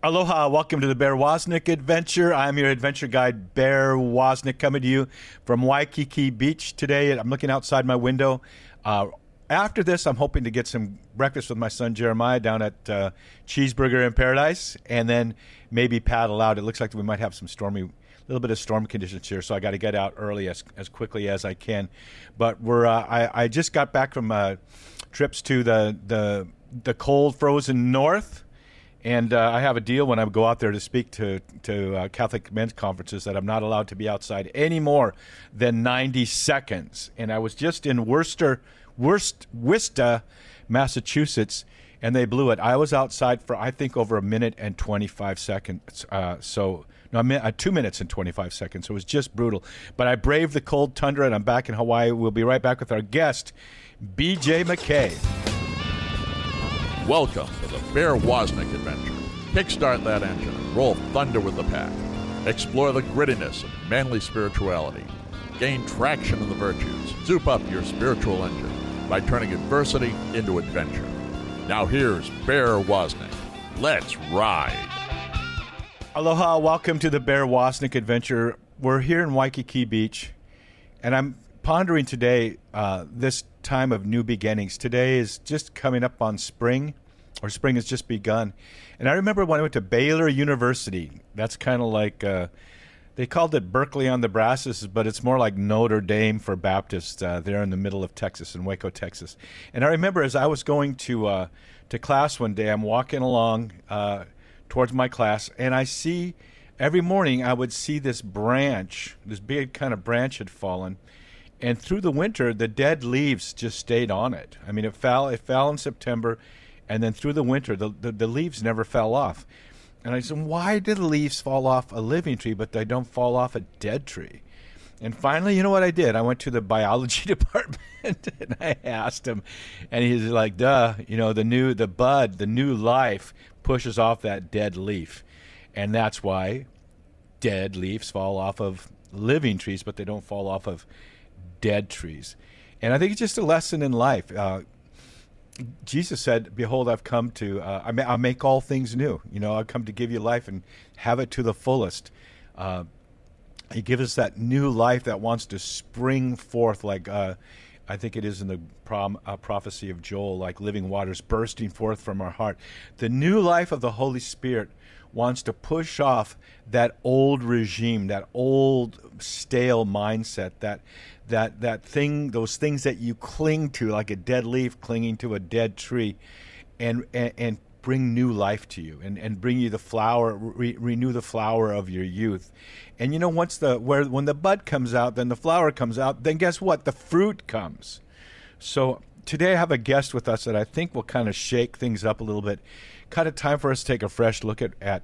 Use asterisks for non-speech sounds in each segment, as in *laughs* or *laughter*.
Aloha, welcome to the Bear Wozniak adventure. I'm your adventure guide, Bear Wozniak, coming to you from Waikiki Beach today. I'm looking outside my window. Uh, after this, I'm hoping to get some breakfast with my son Jeremiah down at uh, Cheeseburger in Paradise, and then maybe paddle out. It looks like we might have some stormy, little bit of storm conditions here, so I got to get out early as as quickly as I can. But we're uh, I I just got back from uh, trips to the the the cold, frozen north and uh, I have a deal when I go out there to speak to to uh, Catholic men's conferences that I'm not allowed to be outside any more than 90 seconds. And I was just in Worcester, Worcester, Worcester, Massachusetts, and they blew it. I was outside for I think over a minute and 25 seconds. Uh, so. No, I'm uh, two minutes and 25 seconds. So it was just brutal. But I braved the cold tundra, and I'm back in Hawaii. We'll be right back with our guest, BJ McKay. Welcome to the Bear Wozniak adventure. Kickstart that engine and roll thunder with the pack. Explore the grittiness of manly spirituality. Gain traction in the virtues. Soup up your spiritual engine by turning adversity into adventure. Now here's Bear Wozniak. Let's ride. Aloha, welcome to the Bear Wozniak adventure. We're here in Waikiki Beach, and I'm pondering today uh, this time of new beginnings. Today is just coming up on spring, or spring has just begun. And I remember when I went to Baylor University. That's kind of like uh, they called it Berkeley on the Brazos, but it's more like Notre Dame for Baptists uh, there in the middle of Texas, in Waco, Texas. And I remember as I was going to uh, to class one day, I'm walking along uh, towards my class, and I see every morning I would see this branch, this big kind of branch had fallen and through the winter the dead leaves just stayed on it i mean it fell it fell in september and then through the winter the, the, the, leaves never fell off and i said why do the leaves fall off a living tree but they don't fall off a dead tree and finally you know what i did i went to the biology *laughs* department *laughs* and i asked him and he's like duh you know the new the bud the new life pushes off that dead leaf and that's why dead leaves fall off of living trees but they don't fall off of dead trees. And I think it's just a lesson in life. Uh, Jesus said, "Behold, I've come to uh, I will make all things new. You know, I've come to give you life and have it to the fullest." Uh, he gives us that new life that wants to spring forth, like uh, I think it is in the prom, uh, prophecy of Joel, like living waters bursting forth from our heart. The new life of the Holy Spirit wants to push off that old regime, that old stale mindset, that that that thing, those things that you cling to, like a dead leaf clinging to a dead tree, and and, and bring new life to you, and, and bring you the flower, re, renew the flower of your youth. And you know, once the where when the bud comes out, then the flower comes out. Then guess what? The fruit comes. So today I have a guest with us that I think will kind of shake things up a little bit. Kind of time for us to take a fresh look at at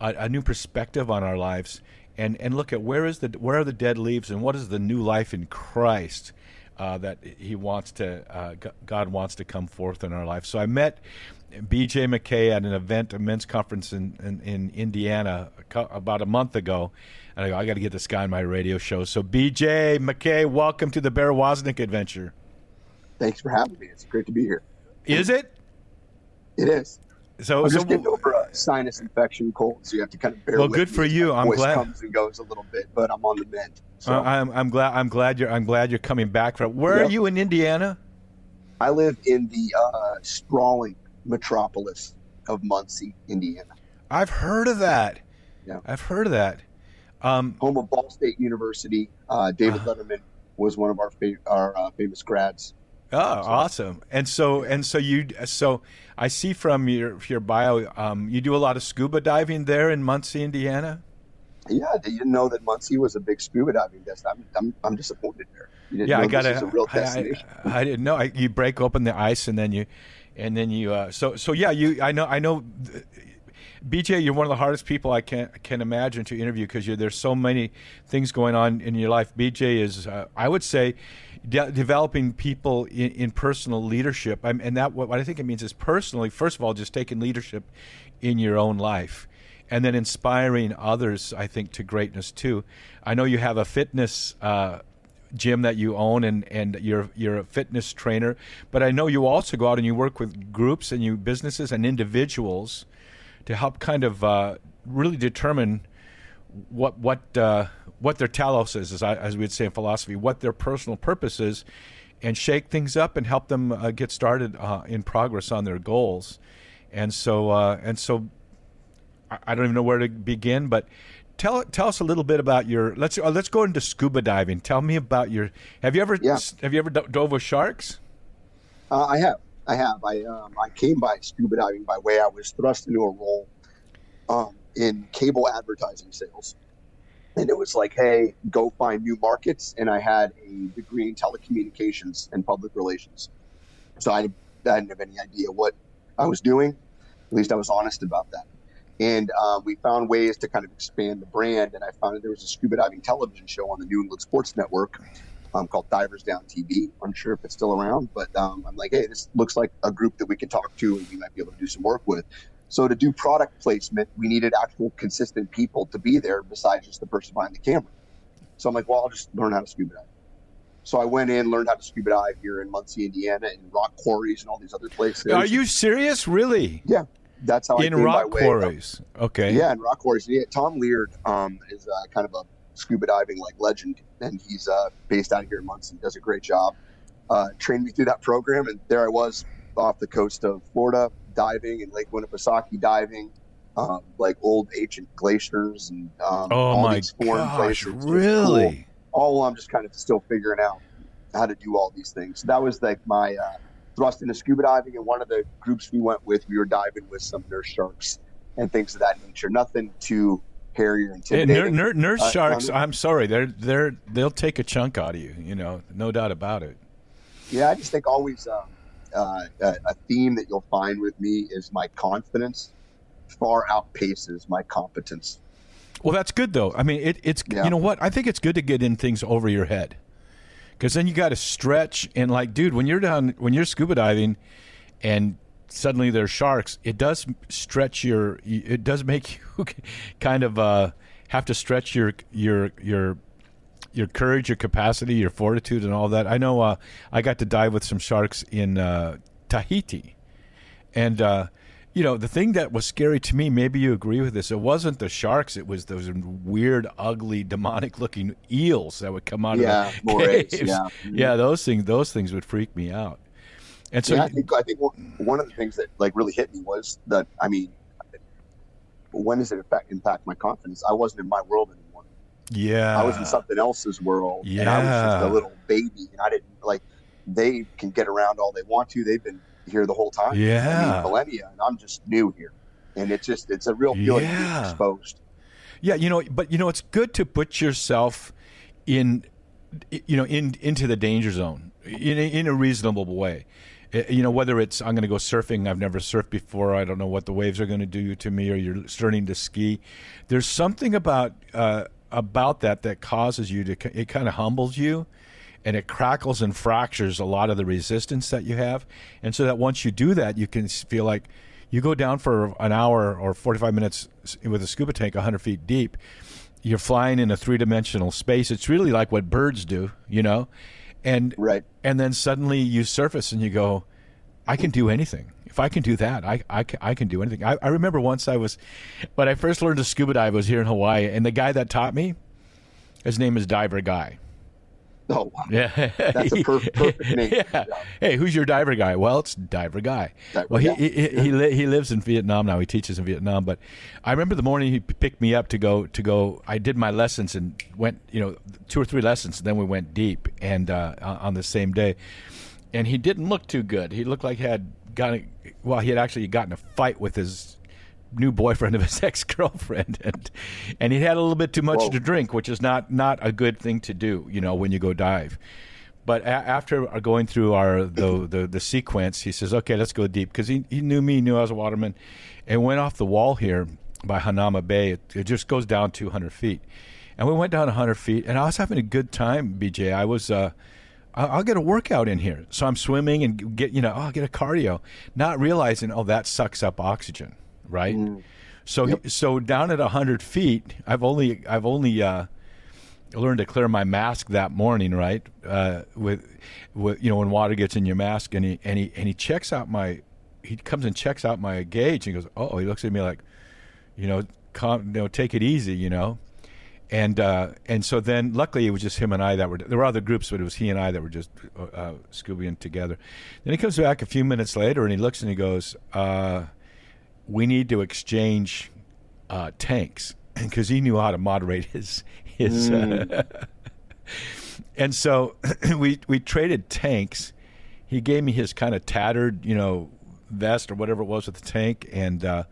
a, a new perspective on our lives and and look at where is the where are the dead leaves and what is the new life in Christ uh, that He wants to uh, God wants to come forth in our life. So I met B.J. McKay at an event, a men's conference in in, in Indiana about a month ago. And I go, I got to get this guy on my radio show. So B.J. McKay, welcome to the Bear Wozniak adventure. Thanks for having me. It's great to be here. Is it? It is. So, I'm so just getting over a sinus infection cold, so you have to kind of bear. Well, good for you. I'm voice glad- comes and goes a little bit, but I'm on the mend. So uh, I'm I'm glad I'm glad you're I'm glad you're coming back from. Where are you in Indiana? I live in the uh, sprawling metropolis of Muncie, Indiana, I've heard of that. Yeah. I've heard of that. Um, home of Ball State University. Uh, David Uh-huh. Letterman was one of our fa- our uh, famous grads. Oh, awesome! And so and so you so I see from your your bio, um, you do a lot of scuba diving there in Muncie, Indiana. Yeah, did you know that Muncie was a big scuba diving destination? I'm, I'm, I'm disappointed there. You didn't Yeah, I got a real I, destination. I, I didn't know. I, you break open the ice and then you, and then you. Uh, so so yeah, you. I know. I know. uh, BJ, you're one of the hardest people I can can imagine to interview because there's so many things going on in your life. BJ is, uh, I would say, de- developing people in, in personal leadership, I'm, and that what, I think it means is personally. First of all, just taking leadership in your own life, and then inspiring others. I think to greatness too. I know you have a fitness. Uh, gym that you own and, and you're you're a fitness trainer but I know you also go out and you work with groups and you businesses and individuals to help kind of uh, really determine what what uh, what their telos is, as, I, as we would say in philosophy, what their personal purpose is, and shake things up and help them uh, get started uh, in progress on their goals. And so uh, and so, I, I don't even know where to begin, but tell tell us a little bit about your let's uh, let's go into scuba diving. Tell me about your have you ever Yeah. have you ever do- dove with sharks? Uh, I have. I have. I um, I came by scuba diving by way I was thrust into a role um, in cable advertising sales, and it was like, hey, go find new markets. And I had a degree in telecommunications and public relations, so I, I didn't have any idea what I was doing. At least I was honest about that. And uh, we found ways to kind of expand the brand. And I found that there was a scuba diving television show on the New England Sports Network um, called Divers Down TV. I'm sure if it's still around, but um, I'm like, hey, this looks like a group that we could talk to and we might be able to do some work with. So to do product placement, we needed actual consistent people to be there besides just the person behind the camera. So I'm like, well, I'll just learn how to scuba dive. So I went in, learned how to scuba dive here in Muncie, Indiana, and rock quarries and all these other places. Are you serious? Really? Yeah, that's how I in by rock way quarries? Okay. yeah, and rock quarries. Yeah, Tom Leard um, is uh, kind of a scuba diving like legend, and he's uh, based out here in Muncie. Does a great job. Uh, trained me through that program, and there I was off the coast of Florida, diving and Lake Winnipesaukee, diving um, like old ancient glaciers and um, Oh all my these foreign gosh! was cool. Really? All while I'm just kind of still figuring out how to do all these things. So that was like my uh, thrust into scuba diving. And one of the groups we went with, we were diving with some nurse sharks and things of that nature. Nothing too hairy or Yeah, intimidating. ner- ner- nurse Uh, sharks. um, I'm sorry. They're they're they'll take a chunk out of you. You know, no doubt about it. Yeah, I just think always um, uh, a, a theme that you'll find with me is my confidence far outpaces my competence. Well, that's good though. I mean, it, it's Yeah. you know what? I think it's good to get in things over your head because then you got to stretch and like, dude, when you're down when you're scuba diving and suddenly there's sharks, it does stretch your. It does make *laughs* you kind of uh, have to stretch your your your your courage, your capacity, your fortitude, and all that. I know uh, I got to dive with some sharks in uh, Tahiti, and uh, you know the thing that was scary to me. Maybe you agree with this. It wasn't the sharks. It was those weird, ugly, demonic-looking eels that would come out Yeah, of the morays, *laughs* caves. yeah. yeah, those things. Those things would freak me out. And so, yeah, I think I think one- of the things that like really hit me was that I mean, when does it affect, impact my confidence? I wasn't in my world. Yeah, I was in something else's world, and I was just a little baby, and I didn't like. They can get around all they want to. They've been here the whole time, I Yeah. mean, millennia, and I'm just new here, and it's just it's a real feeling of being Yeah. exposed. Yeah, you know, but you know, it's good to put yourself in, you know, in into the danger zone in a, in a reasonable way. You know, whether it's I'm going to go surfing, I've never surfed before, I don't know what the waves are going to do to me, or you're starting to ski. There's something about uh, about that that causes you to. It kind of humbles you. And it crackles and fractures a lot of the resistance that you have, and so that once you do that, you can feel like you go down for an hour or 45 minutes with a scuba tank 100 feet deep you're flying in a three-dimensional space it's really like what birds do you know and Right. and then suddenly you surface and you go i can do anything if i can do that i, I, can, I can do anything I, I remember once i was when i first learned to scuba dive I was here in hawaii and the guy that taught me his name is diver guy Oh, wow. *laughs* yeah, That's a per- perfect *laughs* name. Yeah. Yeah. Hey, who's your diver guy? Well, it's diver guy. Diver well, he guy. he he, li- he lives in Vietnam now. He teaches in Vietnam. But I remember the morning he picked me up to go to go. I did my lessons and went, you know, two or three lessons. And then we went deep and uh, on the same day. And he didn't look too good. He looked like he had gotten well. He had actually gotten a fight with his new boyfriend of his *laughs* ex girlfriend, *laughs* and and he had a little bit too much Whoa. to drink, which is not not a good thing to do, you know, when you go dive. But a- after going through our the, the the sequence, he says, "Okay, let's go deep," because he, he knew me, knew I was a waterman, and went off the wall here by Hanauma Bay. It, it just goes down 200 feet, and we went down 100 feet, and I was having a good time, BJ. I was. Uh, I'll get a workout in here, so I'm swimming and get you know, oh, I'll get a cardio, not realizing, oh, that sucks up oxygen, right? So so down at hundred feet, I've only I've only uh, learned to clear my mask that morning, right? Uh, with with you know when water gets in your mask, and he and he and he checks out my he comes and checks out my gauge and goes, oh, he looks at me like, you know, calm, you know, take it easy, you know. And uh, and so then, luckily, it was just him and I that were. There were other groups, but it was he and I that were just uh, Scoobying together. Then he comes back a few minutes later, and he looks and he goes, uh, "We need to exchange uh, tanks," *laughs* because he knew how to moderate his his. Uh, *laughs* and so *clears throat* we we traded tanks. He gave me his kind of tattered, you know, vest or whatever it was with the tank, and uh,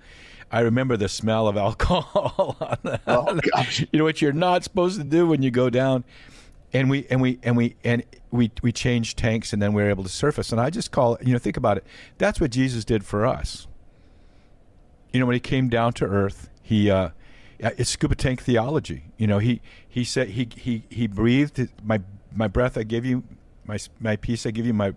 I remember the smell of *laughs* alcohol. on the, Oh, *laughs* gosh. You know what you're not supposed to do when you go down, and we and we and we and we we changed tanks, and then we were able to surface. And I just call it, you know, think about it. That's what Jesus did for us. You know, when he came down to earth, he. Uh, it's scuba tank theology. You know, he he said he he he breathed my my breath I give you, my my peace I give you, my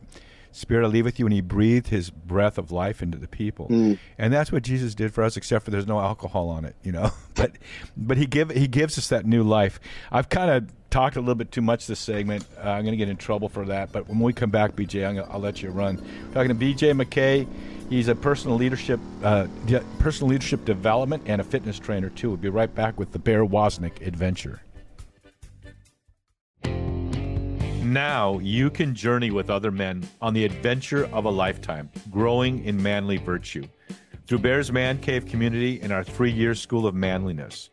spirit I leave with you, and he breathed his breath of life into the people, Mm. and that's what Jesus did for us. Except for there's no alcohol on it, you know. *laughs* but but he give he gives us that new life. I've kind of talked a little bit too much this segment. Uh, I'm going to get in trouble for that. But when we come back, BJ, I'm gonna, I'll let you run. talking to BJ McKay. He's a personal leadership, uh, de- personal leadership development, and a fitness trainer too. We'll be right back with the Bear Wozniak adventure. Now you can journey with other men on the adventure of a lifetime, growing in manly virtue through Bear's Man Cave community and our three-year school of manliness.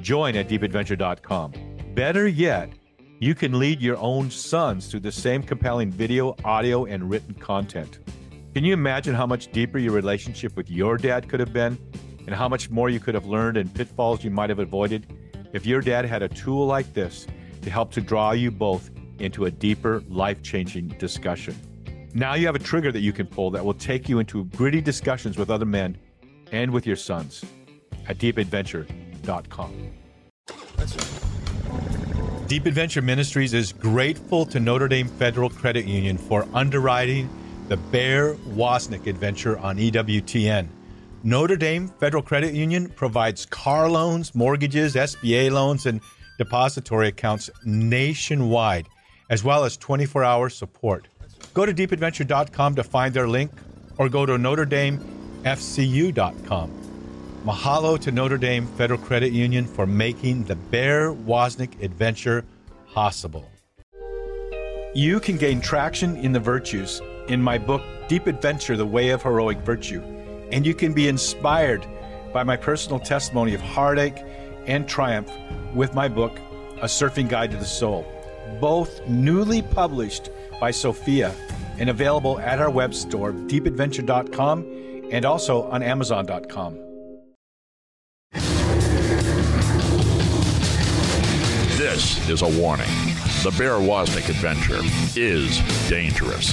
Join at deepadventure.com. Better yet, you can lead your own sons through the same compelling video, audio, and written content. Can you imagine how much deeper your relationship with your dad could have been and how much more you could have learned and pitfalls you might have avoided if your dad had a tool like this to help to draw you both into a deeper, life changing discussion? Now you have a trigger that you can pull that will take you into gritty discussions with other men and with your sons at deepadventure.com. Deep Adventure Ministries is grateful to Notre Dame Federal Credit Union for underwriting the Bear Wozniak adventure on EWTN. Notre Dame Federal Credit Union provides car loans, mortgages, SBA loans, and depository accounts nationwide, as well as 24 hour support. Go to deepadventure.com to find their link or go to NotreDameFCU.com. Mahalo to Notre Dame Federal Credit Union for making the Bear Wozniak adventure possible. You can gain traction in the virtues in my book, Deep Adventure The Way of Heroic Virtue, and you can be inspired by my personal testimony of heartache and triumph with my book, A Surfing Guide to the Soul, both newly published by Sophia and available at our web store, deepadventure.com, and also on amazon.com. This is a warning. The Bear Wozniak adventure is dangerous.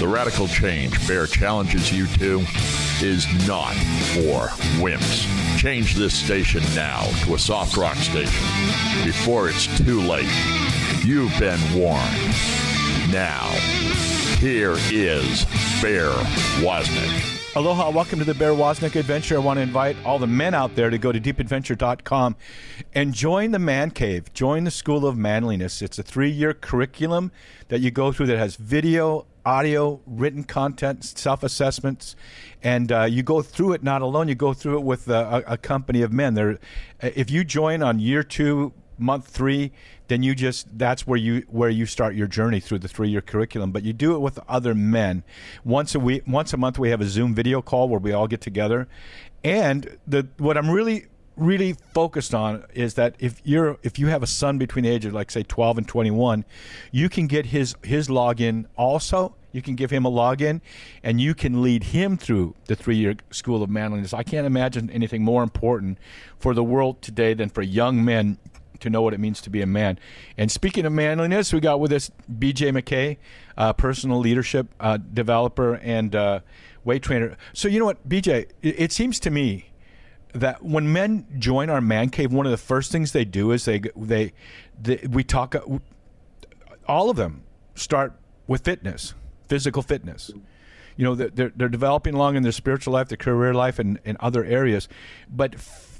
The radical change Bear challenges you to is not for wimps. Change this station now to a soft rock station before it's too late. You've been warned. Now, here is Bear Wozniak. Aloha, welcome to the Bear Wozniak Adventure. I want to invite all the men out there to go to deepadventure.com and join the Man Cave. Join the School of Manliness. It's a three year curriculum that you go through that has video, audio, written content, self assessments, and uh, you go through it not alone. You go through it with uh, a, a company of men. There, if you join on year two, month three, then you just that's where you where you start your journey through the three year curriculum. But you do it with other men. Once a week, once a month, we have a Zoom video call where we all get together. And the what I'm really really focused on is that if you're if you have a son between the age of like say 12 and 21 you can get his his login also you can give him a login and you can lead him through the three-year school of manliness i can't imagine anything more important for the world today than for young men to know what it means to be a man. And speaking of manliness, we got with us BJ McKay, uh, personal leadership uh, developer and uh, weight trainer. So you know what, BJ? It, it seems to me that when men join our man cave, one of the first things they do is they they, they we talk. All of them start with fitness, physical fitness you know they're, they're developing along in their spiritual life their career life and, and other areas but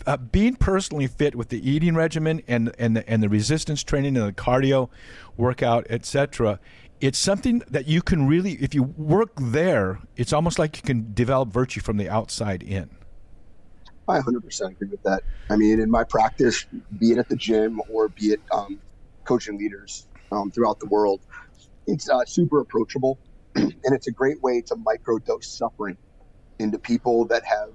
uh, being personally fit with the eating regimen and and the, and the resistance training and the cardio workout etc it's something that you can really, if you work there, it's almost like you can develop virtue from the outside in. I 100% agree with that. I mean, in my practice, be it at the gym or be it um, coaching leaders um, throughout the world, it's uh, super approachable *clears throat* and it's a great way to microdose suffering into people that have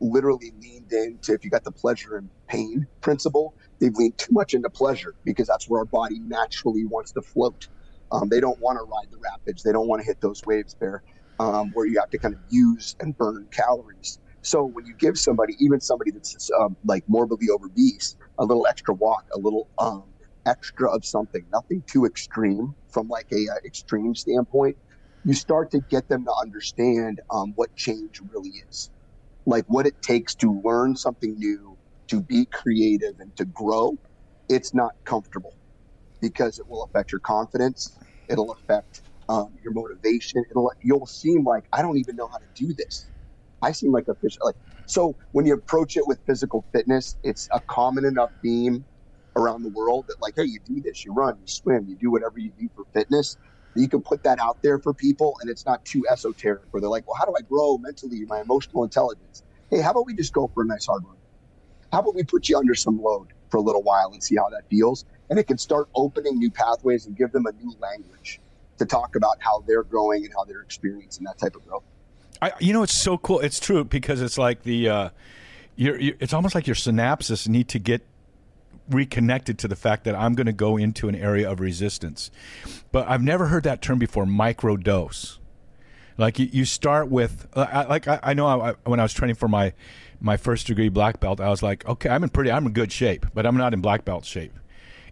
literally leaned into if you got the pleasure and pain principle they've leaned too much into pleasure because that's where our body naturally wants to float. Um, they don't want to ride the rapids. They don't want to hit those waves there um, where you have to kind of use and burn calories. So when you give somebody even somebody that's um, like morbidly obese a little extra walk a little um, extra of something nothing too extreme from like a uh, extreme standpoint you start to get them to understand um, what change really is like what it takes to learn something new, to be creative and to grow, it's not comfortable because it will affect your confidence. It'll affect um, your motivation. It'll you'll seem like I don't even know how to do this. I seem like a fish. Like so, when you approach it with physical fitness, it's a common enough theme around the world that like, hey, you do this, you run, you swim, you do whatever you do for fitness you can put that out there for people and it's not too esoteric where they're like, well, how do I grow mentally my emotional intelligence? Hey, how about we just go for a nice hard run? How about we put you under some load for a little while and see how that feels? And it can start opening new pathways and give them a new language to talk about how they're growing and how they're experiencing that type of growth. I, you know, it's so cool. It's true because it's like the, uh, you're, you're, it's almost like your synapses need to get reconnected to the fact that I'm going to go into an area of resistance. But I've never heard that term before micro dose. Like you, you start with, uh, like I, I know I, when I was training for my, my first degree black belt, I was like, okay, I'm in pretty, I'm in good shape, but I'm not in black belt shape.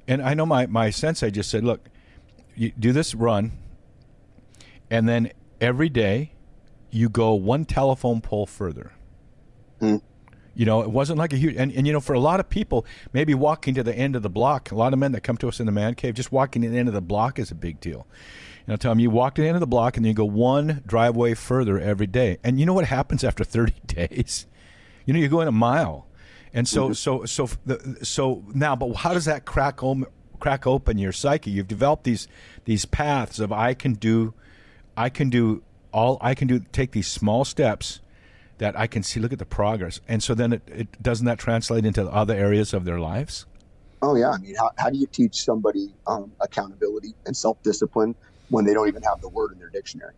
And I know my, my sensei just said, look, you do this run, and then every day you go one telephone pole further. Mm. You know, it wasn't like a huge, and, and you know, for a lot of people, maybe walking to the end of the block, a lot of men that come to us in the man cave, just walking to the end of the block is a big deal. And I'll tell them, you walk to the end of the block and then you go one driveway further every day. And you know what happens after *laughs* 30 days? You know, you're going a mile. And so, mm-hmm. so, so, the, so now, but how does that crack, om- crack open your psyche? You've developed these, these paths of I can do, I can do all, I can do, take these small steps that I can see, look at the progress. And so then it, it doesn't that translate into other areas of their lives? Oh yeah. I mean, how, how do you teach somebody um, accountability and self-discipline when they don't even have the word in their dictionary?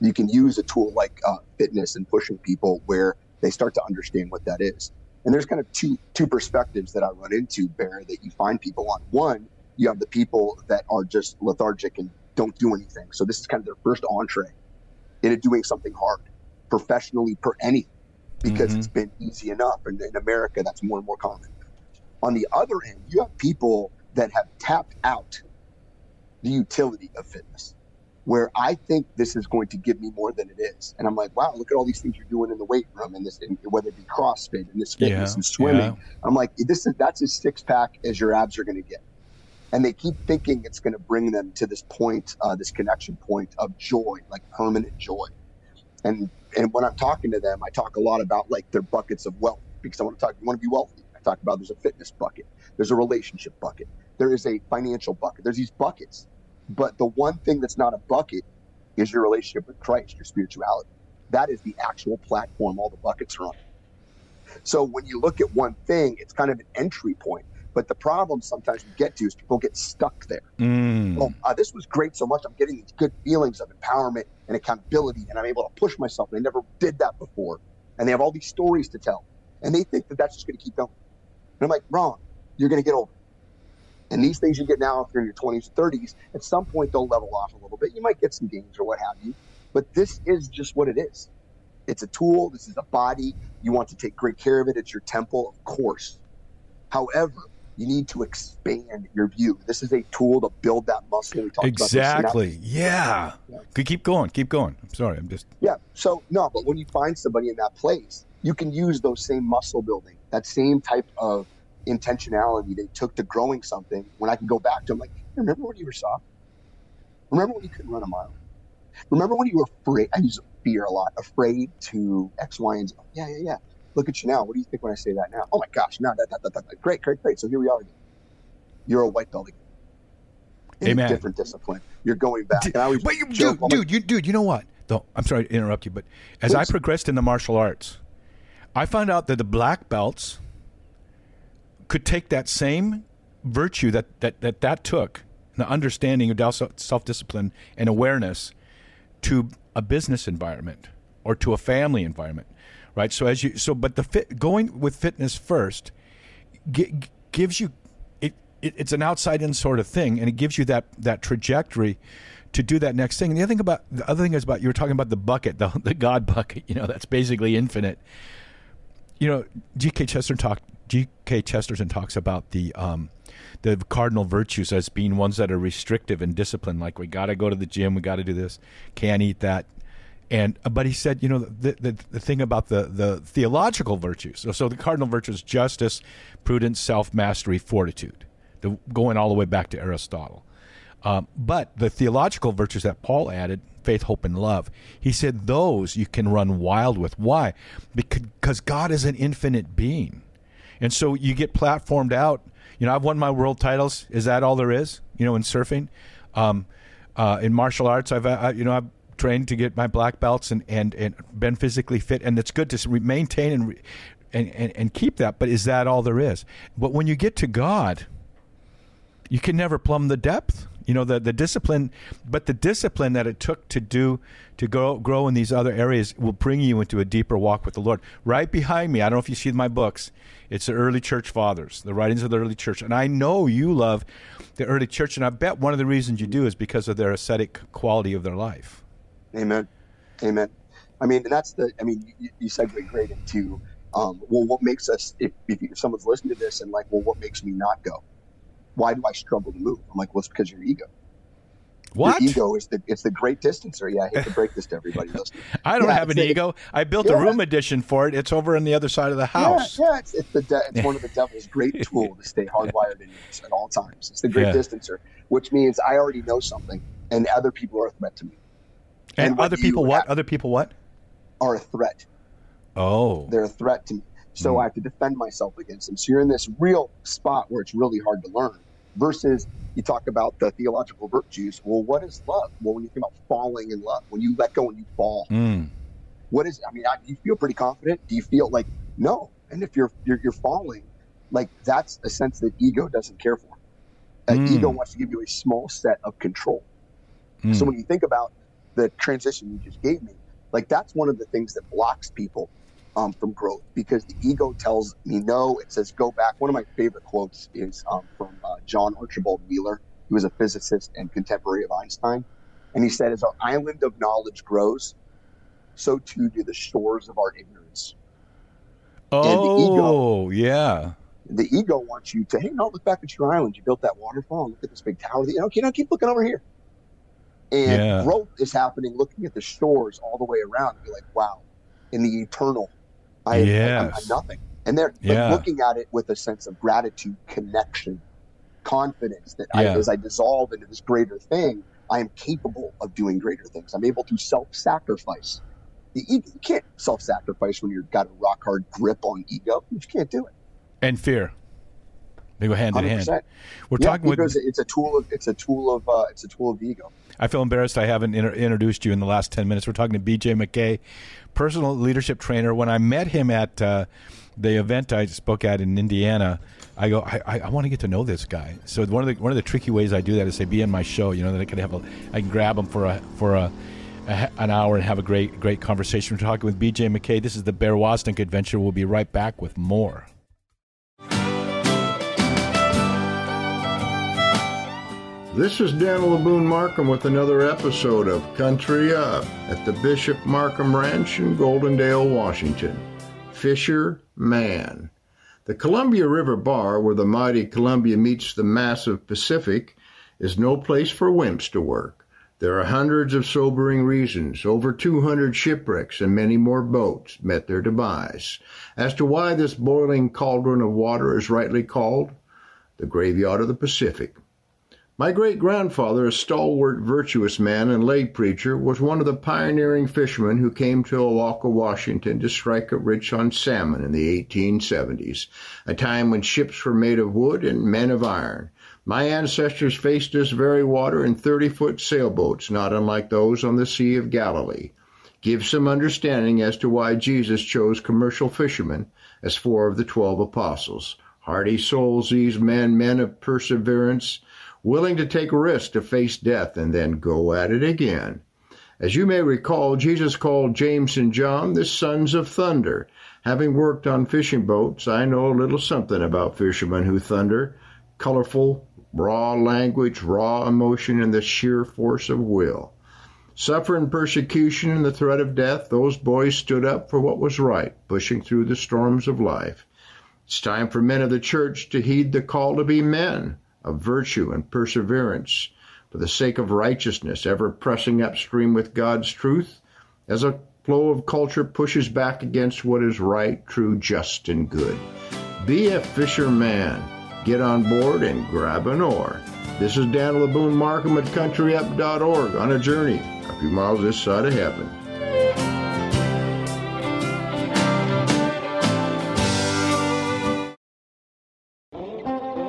You can use a tool like uh, fitness and pushing people where they start to understand what that is. And there's kind of two two perspectives that I run into, Bear, that you find people on. One, you have the people that are just lethargic and don't do anything. So this is kind of their first entree into doing something hard professionally per anything because mm-hmm. it's been easy enough. And in America, that's more and more common. On the other end, you have people that have tapped out the utility of fitness, where I think this is going to give me more than it is. And I'm like, wow, look at all these things you're doing in the weight room and this, and whether it be CrossFit and this fitness yeah, and swimming. Yeah. I'm like, this is that's as six pack as your abs are going to get. And they keep thinking it's going to bring them to this point, uh, this connection point of joy, like permanent joy. And and when I'm talking to them, I talk a lot about like their buckets of wealth because I want to talk. You want to be wealthy. I talk about there's a fitness bucket, there's a relationship bucket, there is a financial bucket. There's these buckets, but the one thing that's not a bucket is your relationship with Christ, your spirituality. That is the actual platform all the buckets are on. So when you look at one thing, it's kind of an entry point. But the problem sometimes we get to is people get stuck there. Mm. Oh, uh, this was great so much. I'm getting these good feelings of empowerment and accountability, and I'm able to push myself. And I never did that before. And they have all these stories to tell. And they think that that's just going to keep going. And I'm like, wrong. You're going to get older. And these things you get now, if you're in your 20s, 30s, at some point they'll level off a little bit. You might get some gains or what have you. But this is just what it is. It's a tool. This is a body. You want to take great care of it. It's your temple, of course. However, you need to expand your view. This is a tool to build that muscle. We talked exactly. Yeah. yeah. Keep going. Keep going. I'm sorry. I'm just. Yeah. So, no, but when you find somebody in that place, you can use those same muscle building, that same type of intentionality they took to growing something. When I can go back to them, like, remember when you were soft? Remember when you couldn't run a mile? Remember when you were afraid? I use fear a lot, afraid to X, Y, and Z. Yeah, yeah, yeah. Look at you now. What do you think when I say that now? Oh my gosh, now that, that, that, that. Great, great, great. So here we are again. You're a white belt again. in Amen. a different discipline. You're going back. Always But you, dude, like, dude, you, dude, you know what? Though I'm sorry to interrupt you, but as I progressed in the martial arts, I found out that the black belts could take that same virtue that that that, that took, the understanding of self discipline and awareness, to a business environment or to a family environment, right? So as you so, but the fit going with fitness first gi- gives you it, it it's an outside in sort of thing and it gives you that that trajectory to do that next thing and the other thing about the other thing is about you were talking about the bucket the, the god bucket you know that's basically infinite you know gk chesterton talk gk chesterton talks about the um the cardinal virtues as being ones that are restrictive and disciplined like we got to go to the gym we got to do this can't eat that and uh, but he said, you know, the the, the thing about the the theological virtues. So, so the cardinal virtues: justice, prudence, self mastery, fortitude. The, going all the way back to Aristotle. Um, but the theological virtues that Paul added, faith, hope, and love, he said those you can run wild with. Why? Because God is an infinite being. And so you get platformed out. You know, I've won my world titles. Is that all there is? You know, in surfing, um, uh, in martial arts, I've uh, you know I've trained to get my black belts and, and, and been physically fit, and it's good to re- maintain and, re- and, and and keep that. But is that all there is? But when you get to God, you can never plumb the depth. You know the the discipline, but the discipline that it took to do to grow grow in these other areas will bring you into a deeper walk with the Lord. Right behind me, I don't know if you see my books. It's the early church fathers, the writings of the early church, and I know you love the early church, and I bet one of the reasons you do is because of their ascetic quality of their life. Amen. Amen. I mean, and that's the, I mean, you, you segue great into, um, well, what makes us, if, if, someone's listening to this and like, well, what makes me not go? Why do I struggle to move? I'm like, well, it's because your ego. What? Your ego is the, it's the great distancer. Yeah, I hate to break this to everybody listening. *laughs* I don't Yeah, have an a- ego. I built Yeah. a room addition for it. It's over on the other side of the house. Yeah, yeah it's, it's the de- it's *laughs* one of the devil's great tool to stay hardwired in at all times. It's the great distancer, which means I already know something, and other people are a threat to me. And, And other people what? Other people what? Are a threat. Oh. They're a threat to me. So Mm. I have to defend myself against them. So you're in this real spot where it's really hard to learn. Versus you talk about the theological virtues. Well, what is love? Well, when you think about falling in love, when you let go and you fall, Mm. what is? I mean, I, do you feel pretty confident? Do you feel like no? And if you're you're, you're falling, like that's a sense that ego doesn't care for. Uh, Mm. Ego wants to give you a small set of control. Mm. So when you think about the transition you just gave me, like that's one of the things that blocks people um, from growth because the ego tells me no. It says go back. One of my favorite quotes is um, from uh, John Archibald Wheeler. He was a physicist and contemporary of Einstein, and he said, "As our island of knowledge grows, so too do the shores of our ignorance." oh, yeah. The ego wants you to, hey, no, look back at your island. You built that waterfall. Look at this big tower. You know, okay, now keep looking over here. And Yeah. growth is happening looking at the shores all the way around and be like, wow, in the eternal, I, I'm, I'm nothing. And they're Yeah. looking at it with a sense of gratitude, connection, confidence that I, as I dissolve into this greater thing, I am capable of doing greater things. I'm able to self-sacrifice. The you can't self-sacrifice when you've got a rock hard grip on ego. You just can't do it. And fear. They go hand in hand. 100%. We're yeah, talking with. because it's a tool of it's a tool of uh, it's a tool of ego. I feel embarrassed I haven't inter- introduced you in the last 10 minutes. We're talking to BJ McKay, personal leadership trainer. When I met him at uh, the event I spoke at in Indiana, I go, I, I, I want to get to know this guy. So one of the one of the tricky ways I do that is say, be in my show. You know that I can have a, I can grab him for a for a, a an hour and have a great great conversation. We're talking with BJ McKay. This is the Bear Wozniak Adventure. We'll be right back with more. This is Dan Laboon Markham with another episode of Country Up at the Bishop Markham Ranch in Goldendale, Washington. Fisher Man. The Columbia River Bar, where the mighty Columbia meets the massive Pacific, is no place for wimps to work. There are hundreds of sobering reasons, over 200 shipwrecks, and many more boats met their demise. As to why this boiling cauldron of water is rightly called the graveyard of the Pacific. My great grandfather, a stalwart, virtuous man and lay preacher, was one of the pioneering fishermen who came to Oahu, Washington to strike it rich on salmon in the 1870s, a time when ships were made of wood and men of iron. My ancestors faced this very water in 30 foot sailboats, not unlike those on the Sea of Galilee. Give some understanding as to why Jesus chose commercial fishermen as four of the twelve apostles. Hardy souls, these men, men of perseverance, willing to take risks to face death and then go at it again. As you may recall, Jesus called James and John the sons of thunder. Having worked on fishing boats, I know a little something about fishermen who thunder. Colorful, raw language, raw emotion, and the sheer force of will. Suffering persecution and the threat of death, those boys stood up for what was right, pushing through the storms of life. It's time for men of the church to heed the call to be men of virtue and perseverance for the sake of righteousness, ever pressing upstream with God's truth, as a flow of culture pushes back against what is right, true, just, and good. Be a fisherman. Get on board and grab an oar. This is Dan LeBoon Markham at CountryUp.org on a journey a few miles this side of heaven.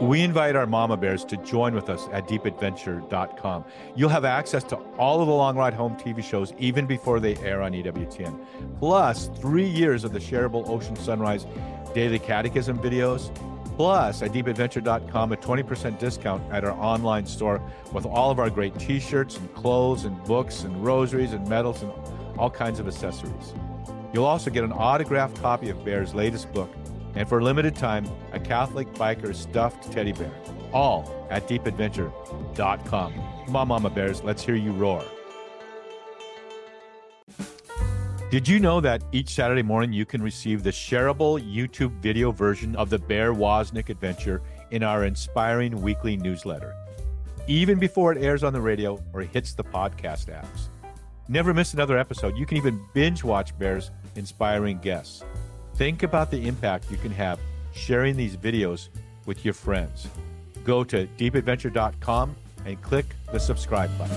We invite our mama bears to join with us at deepadventure.com. You'll have access to all of the Long Ride Home TV shows even before they air on EWTN, plus three years of the shareable Ocean Sunrise Daily Catechism videos, plus at deepadventure.com a 20% discount at our online store with all of our great t shirts and clothes and books and rosaries and medals and all kinds of accessories. You'll also get an autographed copy of Bear's latest book and for a limited time, a Catholic biker stuffed teddy bear. All at deepadventure.com. Come on, Mama Bears, let's hear you roar. Did you know that each Saturday morning you can receive the shareable YouTube video version of the Bear Wozniak adventure in our inspiring weekly newsletter, even before it airs on the radio or hits the podcast apps? Never miss another episode. You can even binge watch Bear's inspiring guests. Think about the impact you can have sharing these videos with your friends. Go to deepadventure.com and click the subscribe button.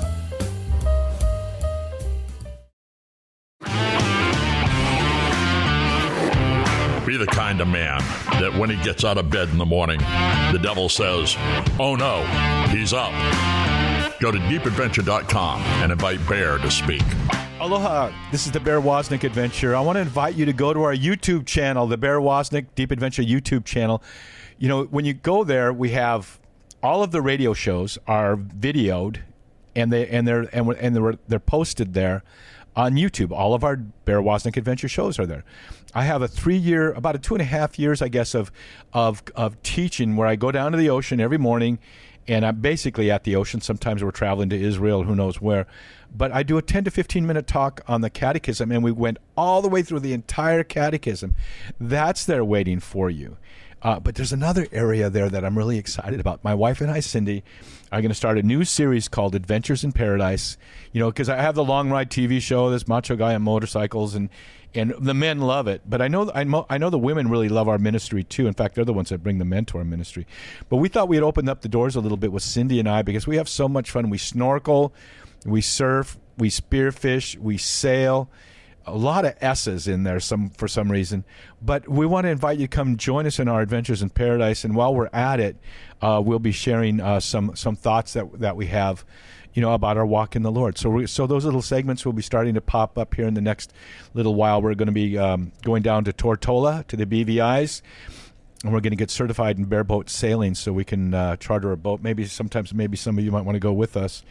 Be the kind of man that when he gets out of bed in the morning, the devil says, Oh no, he's up. Go to deepadventure.com and invite Bear to speak. Aloha, this is the Bear Wozniak Adventure. I want to invite you to go to our YouTube channel, the Bear Wozniak Deep Adventure YouTube channel. You know, when you go there, we have all of the radio shows are videoed and they and they're and, and they're, they're posted there on YouTube. All of our Bear Wozniak Adventure shows are there. I have a three year, about a two and a half years, I guess, of of of teaching where I go down to the ocean every morning and I'm basically at the ocean. Sometimes we're traveling to Israel, who knows where. But I do a 10 to 15 minute talk on the catechism, and we went all the way through the entire catechism. That's there waiting for you. Uh, but there's another area there that I'm really excited about. My wife and I, Cindy, are going to start a new series called Adventures in Paradise. You know, because I have the long ride TV show, this macho guy on motorcycles, and and the men love it. But I know I know, I know the women really love our ministry too. In fact, they're the ones that bring the men to our ministry. But we thought we'd open up the doors a little bit with Cindy and I because we have so much fun. We snorkel, we surf, we spearfish, we sail. A lot of S's in there some for some reason, but we want to invite you to come join us in our adventures in paradise. And while we're at it, uh, we'll be sharing uh, some some thoughts that that we have you know, about our walk in the Lord. So, we, so those little segments will be starting to pop up here in the next little while. We're going to be um, going down to Tortola to the BVI's, and we're going to get certified in bareboat sailing, so we can uh, charter a boat. Maybe sometimes, maybe some of you might want to go with us,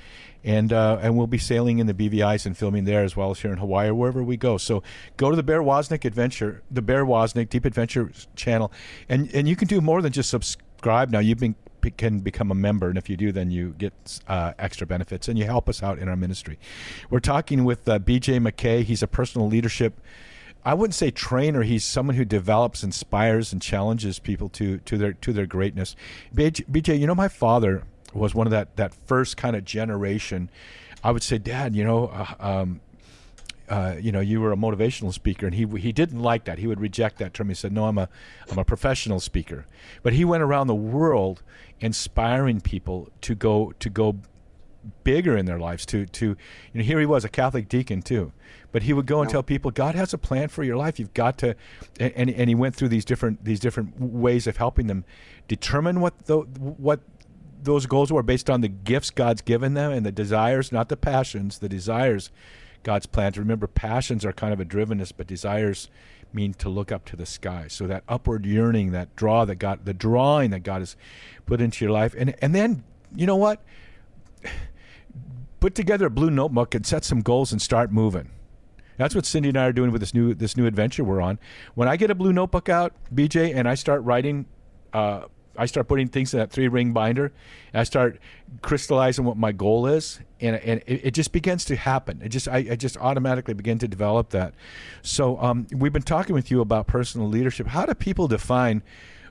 and uh, and we'll be sailing in the BVI's and filming there as well as here in Hawaii or wherever we go. So go to the Bear Wozniak Adventure, the Bear Wozniak Deep Adventure channel, and and you can do more than just subscribe now. You've been can become a member, and if you do, then you get uh, extra benefits, and you help us out in our ministry. We're talking with uh, B.J. McKay. He's a personal leadership. I wouldn't say trainer. He's someone who develops, inspires, and challenges people to to their to their greatness. BJ, BJ you know, my father was one of that that first kind of generation. I would say, Dad, you know, uh, um, uh, you know, you were a motivational speaker, and he he didn't like that. He would reject that term. He said, "No, I'm a I'm a professional speaker." But he went around the world inspiring people to go to go bigger in their lives. To to you know, here he was a Catholic deacon too, but he would go and tell people, "God has a plan for your life. You've got to," and and he went through these different these different ways of helping them determine what the what those goals were based on the gifts God's given them and the desires, not the passions, the desires God's plans. Remember, passions are kind of a drivenness, but desires mean to look up to the sky. So that upward yearning, that draw that God, the drawing that God has put into your life, and and then you know what? *sighs* Put together a blue notebook and set some goals and start moving. That's what Cindy and I are doing with this new this new adventure we're on. When I get a blue notebook out, BJ, and I start writing, uh, I start putting things in that three ring binder. I start crystallizing what my goal is, and and it, it just begins to happen. It just I, I, just automatically begin to develop that. So um, we've been talking with you about personal leadership. How do people define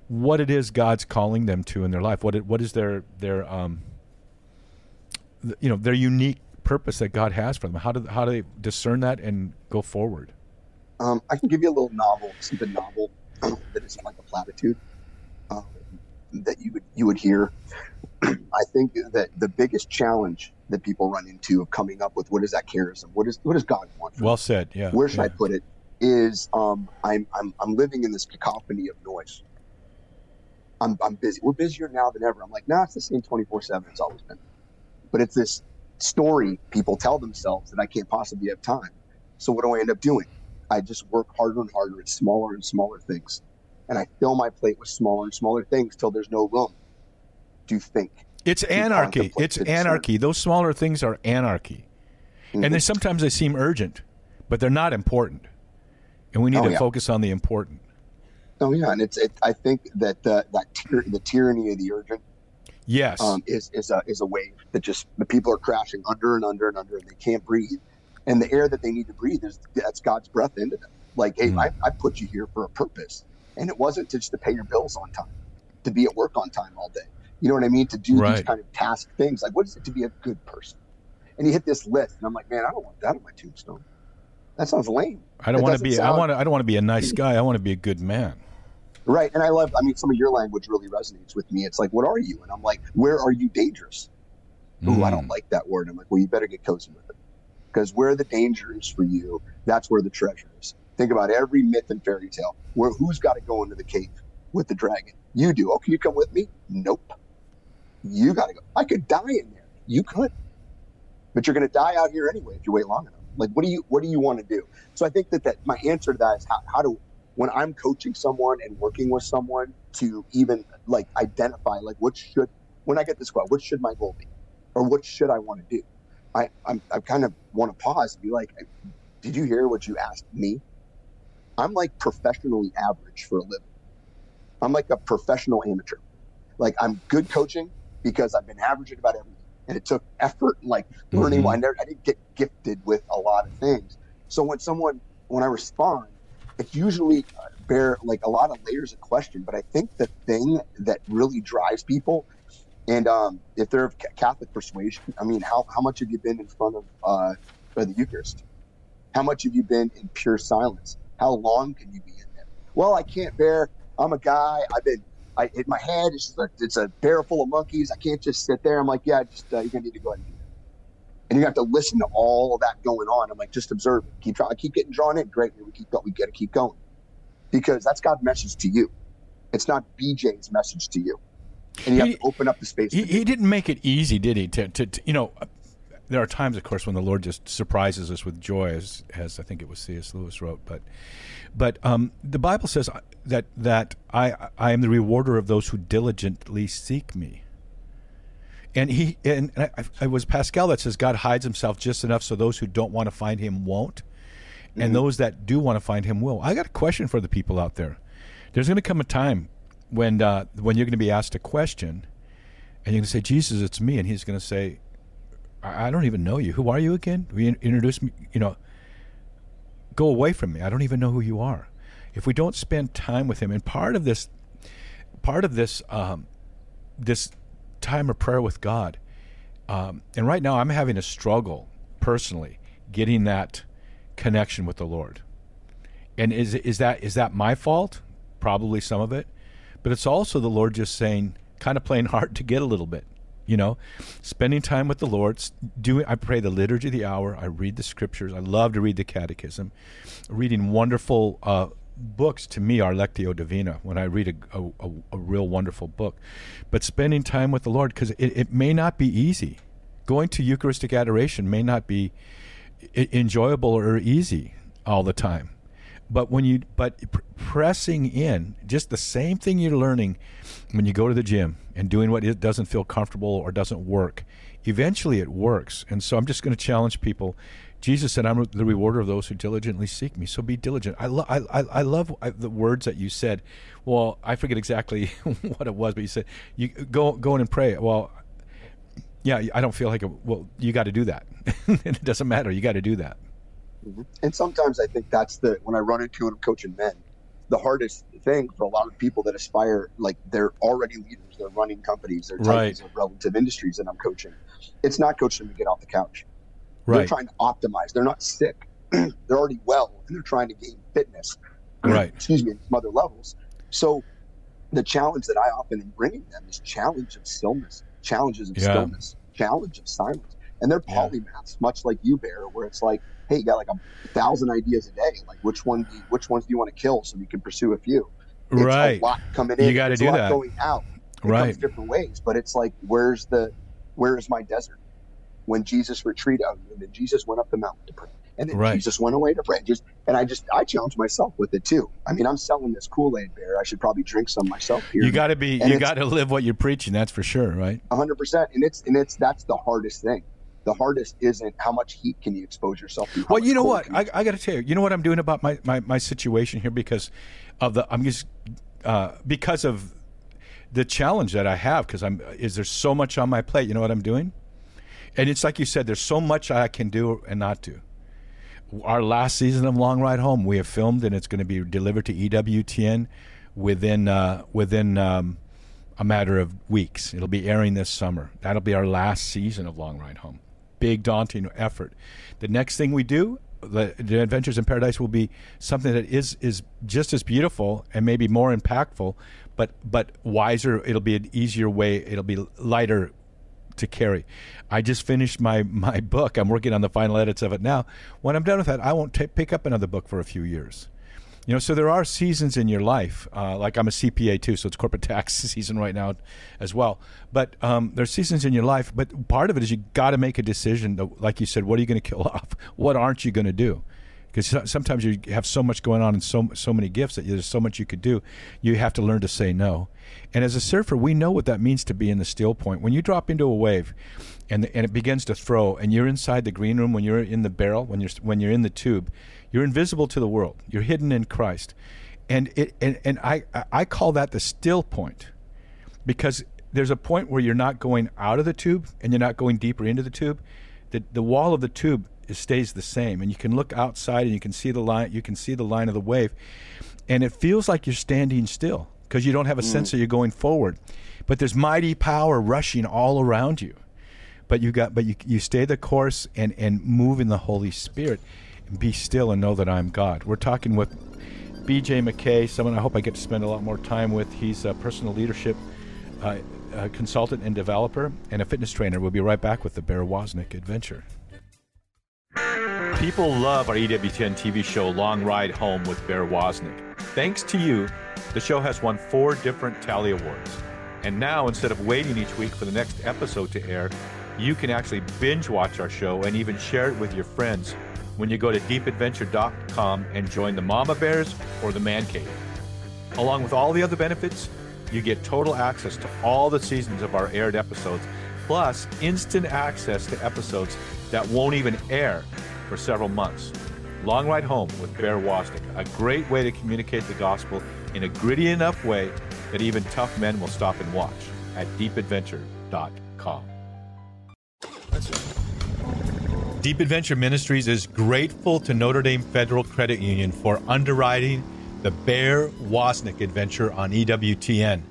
what it is God's calling them to in their life? What it, what is their their um, you know their unique purpose that God has for them? How do how do they discern that and go forward? Um, I can give you a little novel, something novel *clears throat* that isn't like a platitude um, that you would you would hear. *clears throat* I think that the biggest challenge that people run into of coming up with what is that charism? What is what does God want? well said. Yeah. Where should yeah. I put it? Is um, I'm I'm I'm living in this cacophony of noise. I'm I'm busy. We're busier now than ever. I'm like, nah, it's the same 24 seven. It's always been. But it's this story people tell themselves that I can't possibly have time. So what do I end up doing? I just work harder and harder at smaller and smaller things. And I fill my plate with smaller and smaller things till there's no room to think. It's anarchy. It's to anarchy. Those smaller things are anarchy. Mhm. And then sometimes they seem urgent, but they're not important. And we need Oh, to yeah. focus on the important. Oh yeah, and it's it, I think that the, that tyr- the tyranny of the urgent Yes. um, is is a is a wave that just the people are crashing under and under and under, and they can't breathe. And the air that they need to breathe is that's God's breath into them. Like, hey, Mm. I, I put you here for a purpose, and it wasn't to just to pay your bills on time, to be at work on time all day. You know what I mean? To do these kind of task things. Like, what is it to be a good person? And he hit this list, and I'm like, man, I don't want that on my tombstone. That sounds lame. I don't want to be I want to I don't want to be a nice *clears throat* guy. I want to be a good man. Right. And I love, I mean, some of your language really resonates with me. It's like, what are you? And I'm like, where are you dangerous? Ooh, I don't Mm. like that word. I'm like, well, you better get cozy with it. Because where the danger is for you, that's where the treasure is. Think about every myth and fairy tale. Where who's got to go into the cave with the dragon? You do. Oh, can you come with me? Nope. You got to go. I could die in there. You could, but you're going to die out here anyway if you wait long enough. Like, what do you what do you want to do? So I think that that my answer to that is how, how do when I'm coaching someone and working with someone to even like identify like what should when I get this question, what should my goal be, or what should I want to do? I I'm, I kind of want to pause and be like, did you hear what you asked me? I'm like professionally average for a living. I'm like a professional amateur. Like I'm good coaching because I've been average at about everything, and it took effort and like learning. Mhm. I never I didn't get gifted with a lot of things. So when someone when I respond, it's usually uh, bear like a lot of layers of question. But I think the thing that really drives people, and um, if they're of Catholic persuasion, I mean, how how much have you been in front of uh, of the Eucharist? How much have you been in pure silence? How long can you be in there? Well, I can't bear. I'm a guy. I've been. I hit my head. It's a, it's a bear full of monkeys. I can't just sit there. I'm like, yeah, just uh, you're gonna need to go ahead and do that. And you have to listen to all of that going on. I'm like, just observe it. Keep trying. I keep getting drawn in. Great. We keep going. We got to keep going because that's God's message to you. It's not BJ's message to you. And you He- have to open up the space. He, he didn't make it easy, did he? To, to, to you know, there are times, of course, when the Lord just surprises us with joy, as, as I think it was C.S. Lewis wrote. But, but um, the Bible says that that I I am the rewarder of those who diligently seek me. And he and I, I was Pascal that says God hides Himself just enough so those who don't want to find Him won't, and those that do want to find Him will. I got a question for the people out there. There's going to come a time when uh, when you're going to be asked a question, and you're going to say, "Jesus, it's me," and He's going to say, I, "I don't even know you. Who are you again? You introduce me? You know, go away from me. I don't even know who you are." If we don't spend time with Him, and part of this, part of this, um, this time of prayer with God, um, and right now I'm having a struggle personally getting that connection with the Lord. And is is that is that my fault? Probably some of it, but it's also the Lord just saying, kind of playing *laughs* hard to get a little bit. You know, spending time with the Lord. Doing, I pray the liturgy of the hour. I read the scriptures. I love to read the catechism. Reading wonderful uh, books to me are Lectio Divina when I read a, a, a, a real wonderful book. But spending time with the Lord, because it, it may not be easy. Going to Eucharistic adoration may not be enjoyable or easy all the time. But when you, but pr- pressing in, just the same thing you're learning when you go to the gym and doing what it doesn't feel comfortable or doesn't work, eventually it works. And so I'm just going to challenge people Jesus said, "I'm the rewarder of those who diligently seek me." So be diligent. I love, I, I, love the words that you said. Well, I forget exactly *laughs* what it was, but you said, "You go, go in and pray." Well, yeah, I don't feel like it. Well, you got to do that. *laughs* it doesn't matter. You got to do that. Mm-hmm. And sometimes I think that's the when I run into and I'm coaching men, the hardest thing for a lot of people that aspire, like they're already leaders, they're running companies, they're titans right. of relative industries that I'm coaching. It's not coaching them to get off the couch Right. They're trying to optimize. They're not sick. *clears throat* they're already well, and they're trying to gain fitness. *clears throat* Right. Excuse me, some other levels. So the challenge that I often am bringing them is challenge of stillness, challenges of yeah. stillness, challenge of silence. And they're polymaths, yeah. much like you, Bear, where it's like, hey, you got like a thousand ideas a day. Like which one do you, which ones do you want to kill so you can pursue a few? It's right. A lot coming in. You got to do that. Going out. It right. different ways, but it's like, where's the, where is my desert? when Jesus retreated oh, and then Jesus went up the mountain to pray. And then right. Jesus went away to pray. Just and I just I challenge myself with it too. I mean, I'm selling this Kool Aid bear. I should probably drink some myself here. You got to be. And you got to live what you're preaching. That's for sure, right? 100. percent And it's and it's that's the hardest thing. The hardest isn't how much heat can you expose yourself to. Well, you know what? I, I got to tell you. You know what I'm doing about my, my my situation here because of the I'm just uh, because of the challenge that I have because I'm is there so much on my plate. You know what I'm doing? And it's like you said, there's so much I can do and not do. Our last season of Long Ride Home, we have filmed, and it's going to be delivered to EWTN within uh, within um, a matter of weeks. It'll be airing this summer. That'll be our last season of Long Ride Home. Big daunting effort. The next thing we do, the, the Adventures in Paradise, will be something that is is just as beautiful and maybe more impactful, but but wiser. It'll be an easier way. It'll be lighter to carry. I just finished my my book. I'm working on the final edits of it now. When I'm done with that, I won't t- pick up another book for a few years. You know, so there are seasons in your life. Uh, like I'm a CPA too, so it's corporate *laughs* tax season right now as well. But um, there's seasons in your life. But part of it is you got to make a decision. Like you said, what are you going to kill *laughs* off? What aren't you going to do? Because sometimes you have so much going on and so so many gifts that there's so much you could do. You have to learn to say no. And as a surfer, we know what that means to be in the still point. When you drop into a wave, and the, and it begins to throw, and you're inside the green room when you're in the barrel, when you're when you're in the tube, you're invisible to the world. You're hidden in Christ, and it and, and I I call that the still point, because there's a point where you're not going out of the tube and you're not going deeper into the tube. The the wall of the tube stays the same, and you can look outside and you can see the line. You can see the line of the wave, and it feels like you're standing still because you don't have a mm. sense that you're going forward. But there's mighty power rushing all around you. But you got but you you stay the course and and move in the Holy Spirit and be still and know that I'm God. We're talking with BJ McKay, someone I hope I get to spend a lot more time with. He's a personal leadership uh, a consultant and developer and a fitness trainer. We'll be right back with the Bear Wozniak adventure. People love our EWTN TV show Long Ride Home with Bear Wozniak. Thanks to you, the show has won four different Telly Awards. And now, instead of waiting each week for the next episode to air, you can actually binge watch our show and even share it with your friends when you go to deepadventure.com and join the Mama Bears or the Man Cave. Along with all the other benefits, you get total access to all the seasons of our aired episodes, plus instant access to episodes that won't even air for several months. Long Ride Home with Bear Wozniak, a great way to communicate the gospel in a gritty enough way that even tough men will stop and watch at deepadventure.com. Deep Adventure Ministries is grateful to Notre Dame Federal Credit Union for underwriting the Bear Wozniak adventure on EWTN.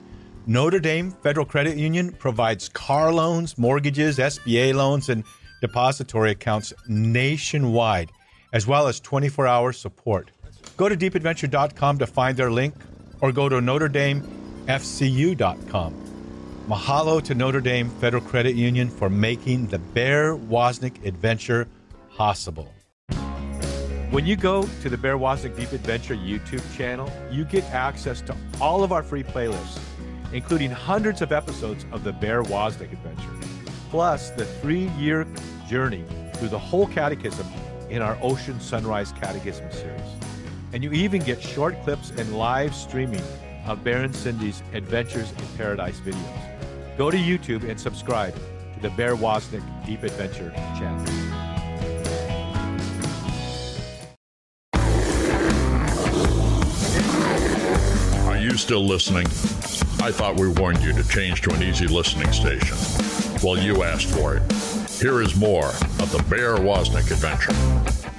Notre Dame Federal Credit Union provides car loans, mortgages, SBA loans, and depository accounts nationwide, as well as 24 hour support. Go to deepadventure.com to find their link or go to NotreDameFCU.com. Mahalo to Notre Dame Federal Credit Union for making the Bear Wozniak adventure possible. When you go to the Bear Wozniak Deep Adventure YouTube channel, you get access to all of our free playlists, including hundreds of episodes of the Bear Wozniak Adventure, plus the three-year journey through the whole catechism in our Ocean Sunrise Catechism series. And you even get short clips and live streaming of Bear and Cindy's Adventures in Paradise videos. Go to YouTube and subscribe to the Bear Wozniak Deep Adventure channel. Are you still listening? I thought we warned you to change to an easy listening station. Well, you asked for it. Here is more of the Bear Wozniak adventure.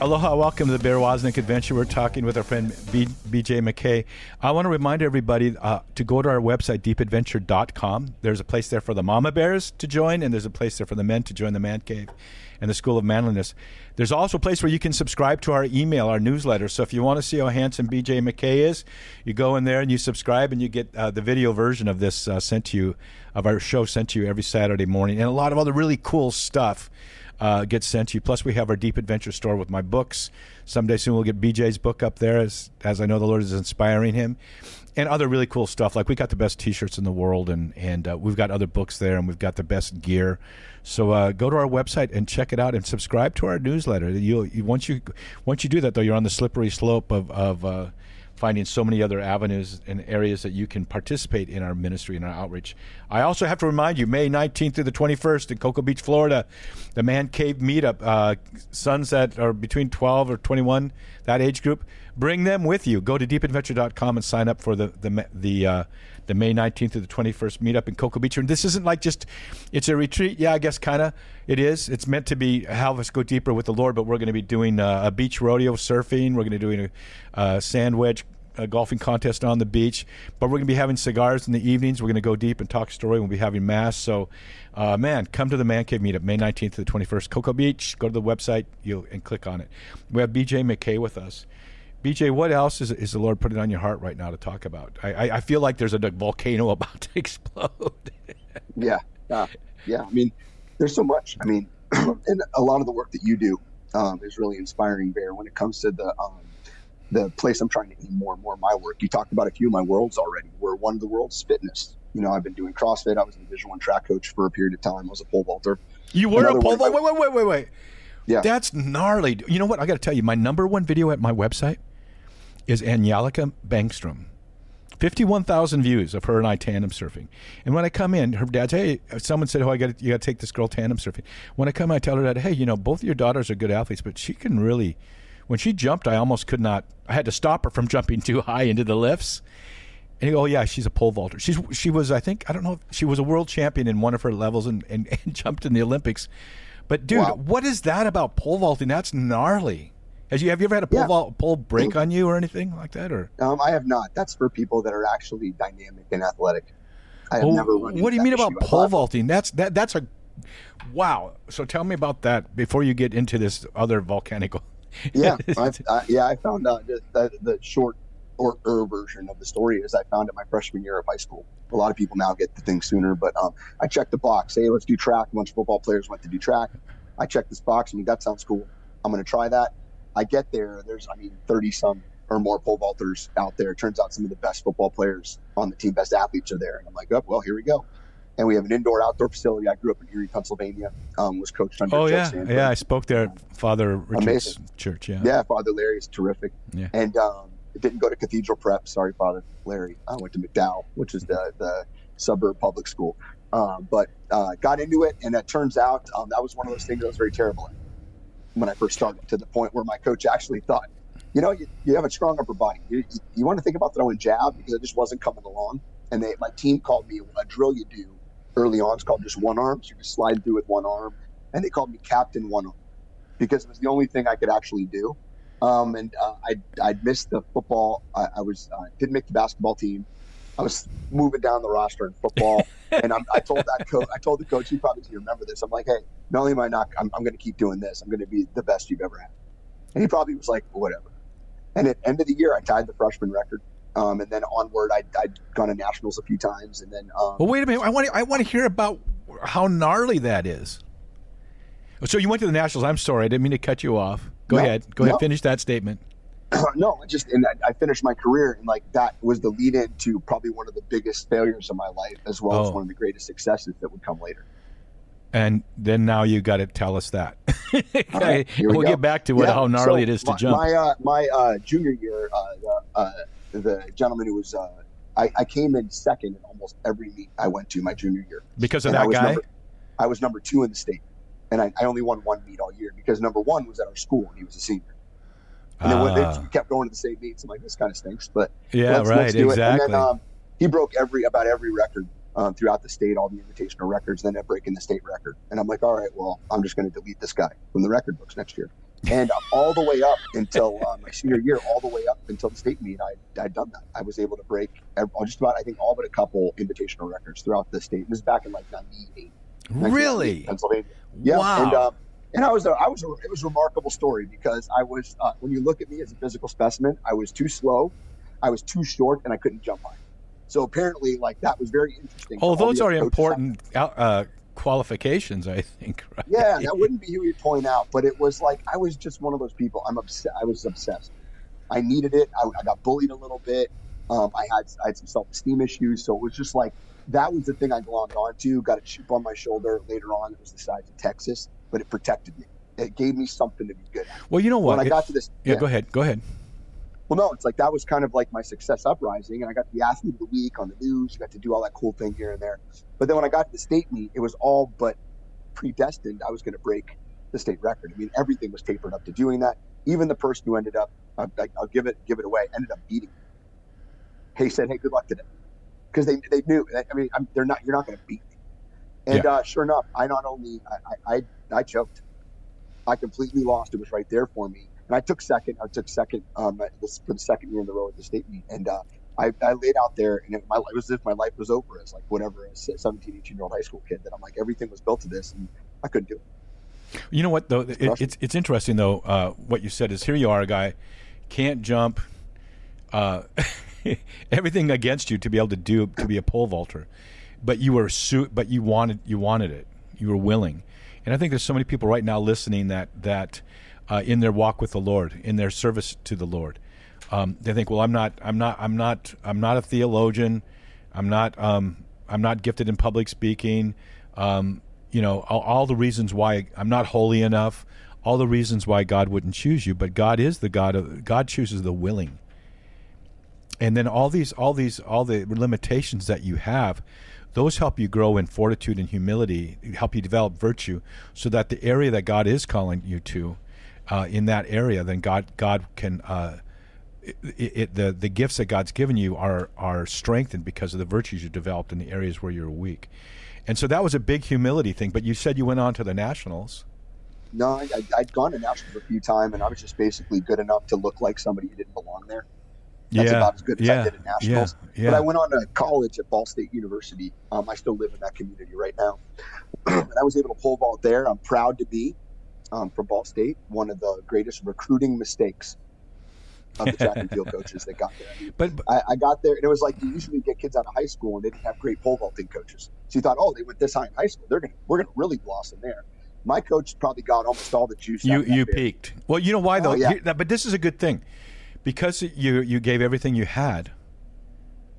Aloha, welcome to the Bear Wozniak Adventure. We're talking with our friend B- BJ McKay. I want to remind everybody uh, to go to our website, deepadventure.com. There's a place there for the mama bears to join, and there's a place there for the men to join the man cave and the School of Manliness. There's also a place where you can subscribe to our email, our newsletter. So if you want to see how handsome BJ McKay is, you go in there and you subscribe, and you get uh, the video version of this uh, sent to you, of our show sent to you every Saturday morning, and a lot of other really cool stuff uh, gets sent to you. Plus, we have our Deep Adventure store with my books. Someday soon we'll get BJ's book up there, as as I know the Lord is inspiring him, and other really cool stuff. Like we got the best T-shirts in the world, and and uh, we've got other books there, and we've got the best gear. So uh, go to our website and check it out, and subscribe to our newsletter. You, once you once you do that, though, you're on the slippery slope of of uh, finding so many other avenues and areas that you can participate in our ministry and our outreach. I also have to remind you, May 19th through the 21st in Cocoa Beach, Florida, the Man Cave Meetup. Uh, sons that are between 12 or 21, that age group, bring them with you. Go to deepadventure.com and sign up for the the the. Uh, the May 19th to the 21st meetup in Cocoa Beach. And this isn't like just, it's a retreat. Yeah, I guess kind of it is. It's meant to be help us go deeper with the Lord, but we're going to be doing uh, a beach rodeo surfing. We're going to be doing a, a sand wedge a golfing contest on the beach. But we're going to be having cigars in the evenings. We're going to go deep and talk story. We'll be having mass. So, uh, man, come to the Man Cave meetup May 19th to the 21st. Cocoa Beach. Go to the website you and click on it. We have BJ McKay with us. BJ, what else is, is the Lord putting on your heart right now to talk about? I, I, I feel like there's a volcano *laughs* about to explode. yeah, uh, yeah. I mean, there's so much. I mean, *clears throat* and a lot of the work that you do um, is really inspiring, Bear. When it comes to the um, the place I'm trying to aim more and more of my work. You talked about a few of my worlds already. Where one of the worlds fitness. You know, I've been doing CrossFit. I was a Division One track coach for a period of time. I was a pole vaulter. You were Another a pole vaulter. Wait, wait, wait, wait, wait. Yeah, that's gnarly. You know what? I got to tell you, my number one video at my website is Angelica Bankstrom. 51,000 views of her and I tandem surfing. And when I come in, her dad dad's, hey, someone said, oh, I got you got to take this girl tandem surfing. When I come, I tell her that, hey, you know, both of your daughters are good athletes, but she can really, when she jumped, I almost could not, I had to stop her from *laughs* jumping too high into the lifts. And he go, oh yeah, she's a pole vaulter. She's she was, I think, I don't know, she was a world champion in one of her levels and, and, *laughs* and jumped in the Olympics. But dude, wow. what is that about pole vaulting? That's gnarly. Has you have you ever had a pole yeah. vault, pole break on you or anything like that? Or um, I have not. That's for people that are actually dynamic and athletic. I have never run. What do you mean about pole vaulting? That's that. That's a wow. So tell me about that before you get into this other volcanic. *laughs* yeah, I, yeah. I found out the, the short or er version of the story is I found it my freshman year of high school. A lot of people now get the thing sooner, but um, I checked the box. Hey, let's do track. A bunch of football players went to do track. I checked this box. I mean, that sounds cool. I'm going to try that. I get there, there's, I mean, 30 some or more pole vaulters out there. It turns out some of the best football players on the team, best athletes are there. And I'm like, oh, well, here we go. And we have an indoor outdoor facility. I grew up in Erie, Pennsylvania. Um, was coached under. Oh yeah, yeah. I spoke there at Father Richard's Amazing. church. Yeah, yeah. Father Larry is terrific. Yeah. And um, didn't go to Cathedral Prep. Sorry, Father Larry. I went to McDowell, which is the the suburb public school. Uh, but uh, got into it, and it turns out um, that was one of those things I was very terrible at when I first started to the point where my coach actually thought, you know, you, you have a strong upper body. You, you, you, want to think about throwing jab because I just wasn't coming along. And they, my team called me a drill you do early on. It's called just one arm. So you just slide through with one arm. And they called me captain one arm because it was the only thing I could actually do. Um, and uh, I I'd missed the football. I, I was uh, didn't make the basketball team. I was moving down the roster in football, *laughs* and I'm, i told that coach, I told the coach, he probably doesn't remember this. I'm like, hey, not only am I not, I'm, I'm going to keep doing this. I'm going to be the best you've ever had. And he probably was like, whatever. And at end of the year, I tied the freshman record. Um, and then onward, I, I'd gone to nationals a few times, and then. Um, well, wait a minute. I want to, I want to hear about how gnarly that is. So you went to the nationals. I'm sorry, I didn't mean to cut you off. Go No, ahead. Go ahead. Finish that statement. *clears throat* no, I just and I, I finished my career, and like that was the lead in to probably one of the biggest failures of my life, as well Oh. as one of the greatest successes that would come later. And then now you got to tell us that. *laughs* okay. right, we we'll get back to what Yeah, how gnarly so it is to my, jump. My uh, my uh, junior year, uh, the, uh, the gentleman who was, uh, I, I came in second in almost every meet I went to my junior year. because of And I that was guy. Number, I was number two in the state, and I, I only won one meet all year because number one was at our school and he was a senior. And then when Ah. they kept going to the same meets, I'm like, this kind of stinks. But yeah, let's, right. let's do exactly. it. And then um, he broke every about every record um, throughout the state, all the invitational records. Then up breaking the state record. And I'm like, all right, well, I'm just going to delete this guy from the record books next year. And uh, all the way up until uh, my senior year, all the way up until the state meet, I I'd done that. I was able to break just about I think all but a couple invitational records throughout the state. This is back in like '98. really? Pennsylvania. Yeah, Wow. and um, and I was a, I was a, it was a remarkable story because I was uh, when you look at me as a physical specimen, I was too slow, I was too short, and I couldn't jump high. So apparently, like that was very interesting. oh, those are important out- uh, qualifications, I think. *laughs* Right? yeah, that wouldn't be who you'd point out, but it was like I was just one of those people. I'm obsessed. I was obsessed. I needed it. I, I got bullied a little bit. Um, I had I had some self esteem issues, so it was just like that was the thing I glommed onto. Got a chip on my shoulder later on. It was the size of Texas, but it protected me. It gave me something to be good at. Well, you know what? When I got to this, yeah, go ahead. Go ahead. well, no, it's like that was kind of like my success uprising, and I got to be athlete of the week on the news. You got to do all that cool thing here and there. But then when I got to the state meet, it was all but predestined. I was going to break the state record. I mean, everything was tapered up to doing that. Even the person who ended up, I, I, I'll give it give it away, ended up beating me. He said, "Hey, good luck today," because they they knew. I mean, I'm, they're not. You're not going to beat me. And Yeah. uh, sure enough, I not only I, I I I choked. I completely lost. It was right there for me. And I took second. I took second um, at this, for the second year in the row at the state meet. And uh, I, I laid out there, and it, my, it was as if my life was over as like whatever, a 17, 18 year old high school kid. That I'm like, everything was built to this, and I couldn't do it. You know what though? It, it's it's interesting though. Uh, what you said is here you are, a guy can't jump. Uh, *laughs* everything against you to be able to do to be a pole vaulter, but you were su- but you wanted you wanted it. You were willing, and I think there's so many people right now listening that that uh, in their walk with the Lord, in their service to the Lord, um, they think, well, I'm not, I'm not, I'm not, I'm not a theologian. I'm not, um, I'm not gifted in public speaking. Um, you know, all, all the reasons why I'm not holy enough. All the reasons why God wouldn't choose you, but God is the God of God chooses the willing. And then all these, all these, all the limitations that you have, those help you grow in fortitude and humility, help you develop virtue, so that the area that God is calling you to, uh, in that area, then God, God can. Uh, it, it, the the gifts that God's given you are are strengthened because of the virtues you developed in the areas where you're weak, and so that was a big humility thing. But you said you went on to the nationals. No, I, I'd gone to nationals a few times, and I was just basically good enough to look like somebody who didn't belong there. That's yeah, about as good as yeah, I did at nationals. Yeah. But I went on to college at Ball State University. Um, I still live in that community right now. *clears throat* and I was able to pole vault there. I'm proud to be um, from Ball State, one of the greatest recruiting mistakes of the track and field *laughs* coaches that got there. But, but I, I got there, and it was like you usually get kids out of high school and they didn't have great pole vaulting coaches. So you thought, oh, they went this high in high school. They're gonna we're gonna really blossom there. My coach probably got almost all the juice. out you you peaked. Well, you know why though. Oh, yeah. But this is a good thing, because you you gave everything you had.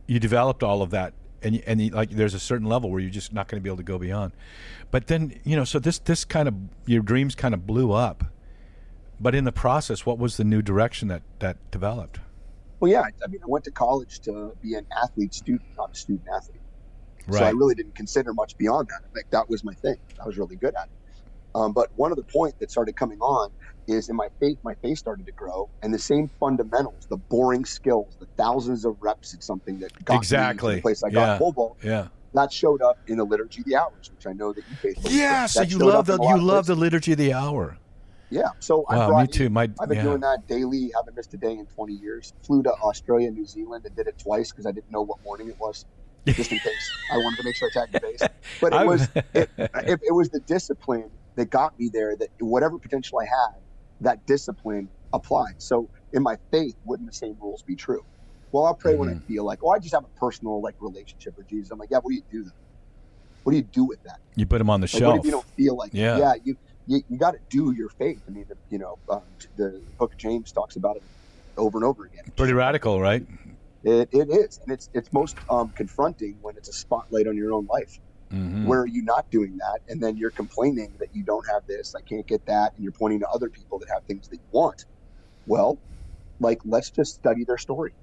You developed all of that, and and you, like there's a certain level where you're just not going to be able to go beyond. But then you know, so this this kind of your dreams kind of blew up. But in the process, what was the new direction that that developed? Well, yeah. I mean, I went to college to be an athlete student, not a student athlete. Right. So I really didn't consider much beyond that. Like that was my thing. I was really good at it. Um, but one of the point that started coming on is in my faith, my faith started to grow, and the same fundamentals, the boring skills, the thousands of reps at something that got Exactly. the place I Yeah. got vault, yeah. that showed up in the liturgy of the hours, which I know that you faithfully. Yeah. So you love the you love the liturgy of the hour. Yeah. So I Wow, brought me too. My I've been yeah. doing that daily. Haven't missed a day in 20 years. Flew to Australia, New Zealand, and did it twice because I didn't know what morning it was, just in case. I wanted to make sure I tagged the base. But it *laughs* was it, it, it was the discipline that got me there. That whatever potential I had, that discipline applied. So in my faith, wouldn't the same rules be true? Well, I'll pray when I Mm-hmm. feel like, oh, I just have a personal like relationship with Jesus. I'm like, yeah, what do you do then? What do you do with that? You put them on the Like, what if you don't feel like Yeah. yeah, you you, you got to do your faith. I mean, the, you know, um, the Book of James talks about it over and over again. Pretty radical, right? It, it is, and it's it's most um, confronting when it's a spotlight on your own life. Mm-hmm. Where are you not doing that, and then you're complaining that you don't have this, I can't get that, and you're pointing to other people that have things that you want. Well, like let's just study their story.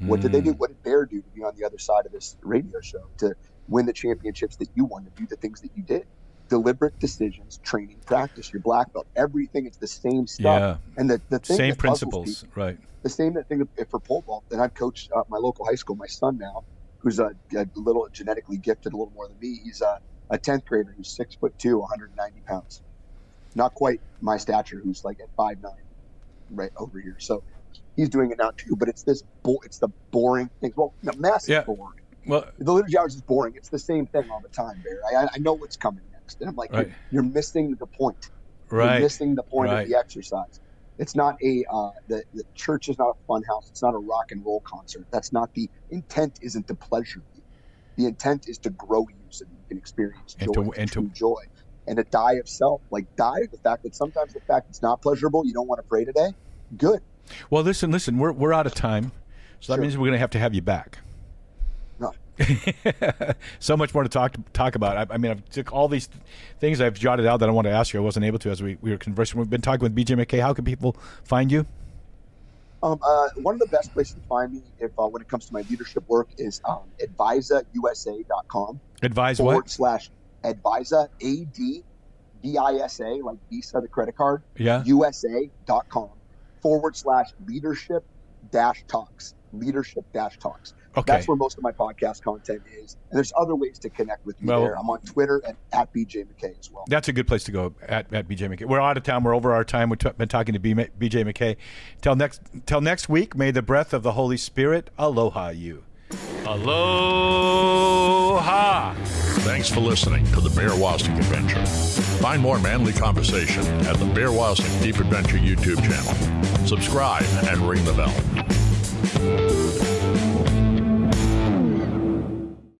What did they do? Mm. What did Bear do to be on the other side of this radio show to win the championships that you won, to do the things that you did? Deliberate decisions, training, practice, your black belt, everything. It's the same stuff. Yeah. And the, the thing Same principles, people- right? the same thing for pole vault. And I've coached uh, my local high school. My son now, who's a, a little genetically gifted, a little more than me. He's a, a tenth grader who's six foot two, 190 pounds. Not quite my stature, who's like at five nine, right over here. So he's doing it now too. But it's this, bo- it's the boring things. Well, no, is Yeah. boring. Well, The liturgy hours is boring. It's the same thing all the time, Bear. I, I know what's coming next, and I'm like, Right. you're, you're missing the point. You're missing the point Right. of the exercise. It's not a uh, the the church is not a fun house. It's not a rock and roll concert. That's not the intent. Isn't to pleasure you. The intent is to grow you so that you can experience joy, And to- and to- joy, and to die of self. Like die of the fact that sometimes the fact it's not pleasurable. You don't want to pray today. Good. Well, listen, listen. We're we're out of time, so that Sure. means we're going to have to have you back. *laughs* So much more to talk talk about. I, I mean, I've took all these things I've jotted out that I want to ask you. I wasn't able to as we, we were conversing. We've been talking with BJ McKay. How can people find you? Um, uh, one of the best places to find me, if uh, when it comes to my leadership work, is um, advisausa.com. Advise forward what? slash advisa a d v i s a like Visa the credit card Yeah. USA.com forward slash leadership dash talks leadership dash talks. Okay. That's where most of my podcast content is. And there's other ways to connect with me Well- there. I'm on Twitter and at BJ McKay as well. That's a good place to go at, at BJ McKay. We're out of town. We're over our time. We've t- been talking to B- BJ McKay. Till next, till next week, may the breath of the Holy Spirit aloha you. Aloha. Thanks for listening to the Bear Wozniak Adventure. Find more manly conversation at the Bear Wozniak Deep Adventure YouTube channel. Subscribe and ring the bell.